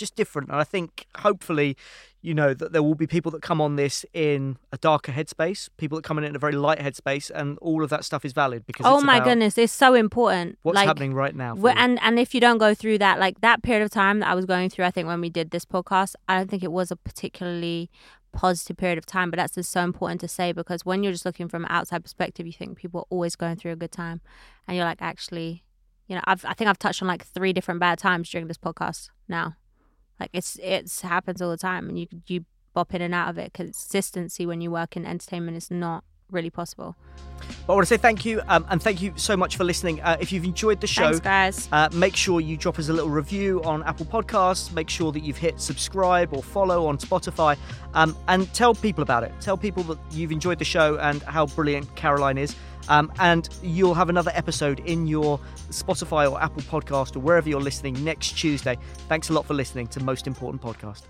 just different. And I think hopefully, you know, that there will be people that come on this in a darker headspace, people that come in in a very light headspace, and all of that stuff is valid because oh my goodness, it's so important. what's like, happening right now. for Well, you. and and if you don't go through that, like that period of time that I was going through, I think when we did this podcast, I don't think it was a particularly positive period of time. But that's just so important to say because when you're just looking from an outside perspective, you think people are always going through a good time, and you're like, actually, you know, I've I think I've touched on like three different bad times during this podcast now. Like it's it's happens all the time, and you you bop in and out of it. Consistency when you work in entertainment is not really possible. But I want to say thank you, um, and thank you so much for listening. Uh, if you've enjoyed the show, Thanks, guys. Uh, make sure you drop us a little review on Apple Podcasts. Make sure that you've hit subscribe or follow on Spotify, um, and tell people about it. Tell people that you've enjoyed the show and how brilliant Caroline is. Um, and you'll have another episode in your Spotify or Apple Podcast or wherever you're listening next Tuesday. Thanks a lot for listening to Most Important Podcast.